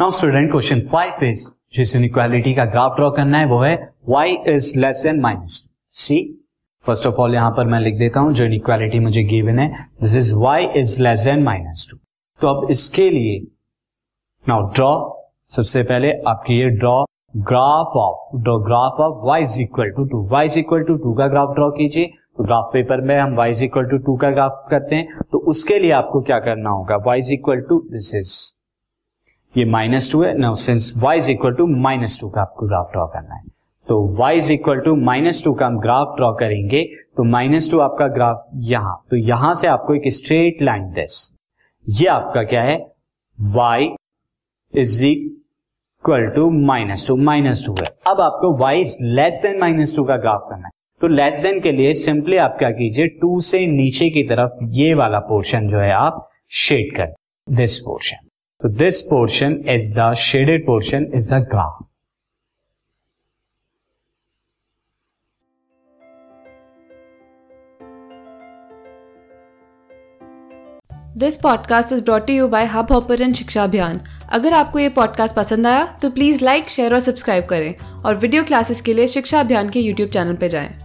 Now student question five is जिस inequality का graph draw करना है, वो है y is less than minus C first of all यहाँ पर मैं लिख देता हूँ, जो इनइक्वालिटी मुझे गिवन है this is y is less than minus two तो अब इसके लिए नाउ ड्रॉ सबसे पहले आपकी ये draw graph of draw graph of y is equal to two y is equal to two का ग्राफ ड्रॉ कीजिए तो ग्राफ पेपर में हम y is equal to two का ग्राफ करते हैं तो उसके लिए आपको क्या करना होगा? Y is equal to this is ये माइनस टू है। Now since y is equal to minus two का आपको ग्राफ ड्रॉ करना है। तो y is equal to minus two का हम ग्राफ ड्रॉ करेंगे तो माइनस टू आपका ग्राफ यहाँ। तो यहाँ से आपको एक स्ट्रेट लाइन दिस ये आपका क्या है? y is equal to minus two minus two है। अब आपको y is less than minus two का ग्राफ करना है। तो लेस देन के लिए सिंपली आप क्या कीजिए टू से नीचे की तरफ़ ये वाला पोर्शन जो है आप शेड कर this portion So this portion is the shaded portion is the graph. This podcast is brought you by hub and Shiksha Abhiyan अगर आपको ये पॉडकास्ट पसंद आया तो प्लीज़ लाइक शेयर और सब्सक्राइब करें और वीडियो क्लासेस के लिए शिक्षा अभियान के यूट्यूब चैनल पर जाएँ।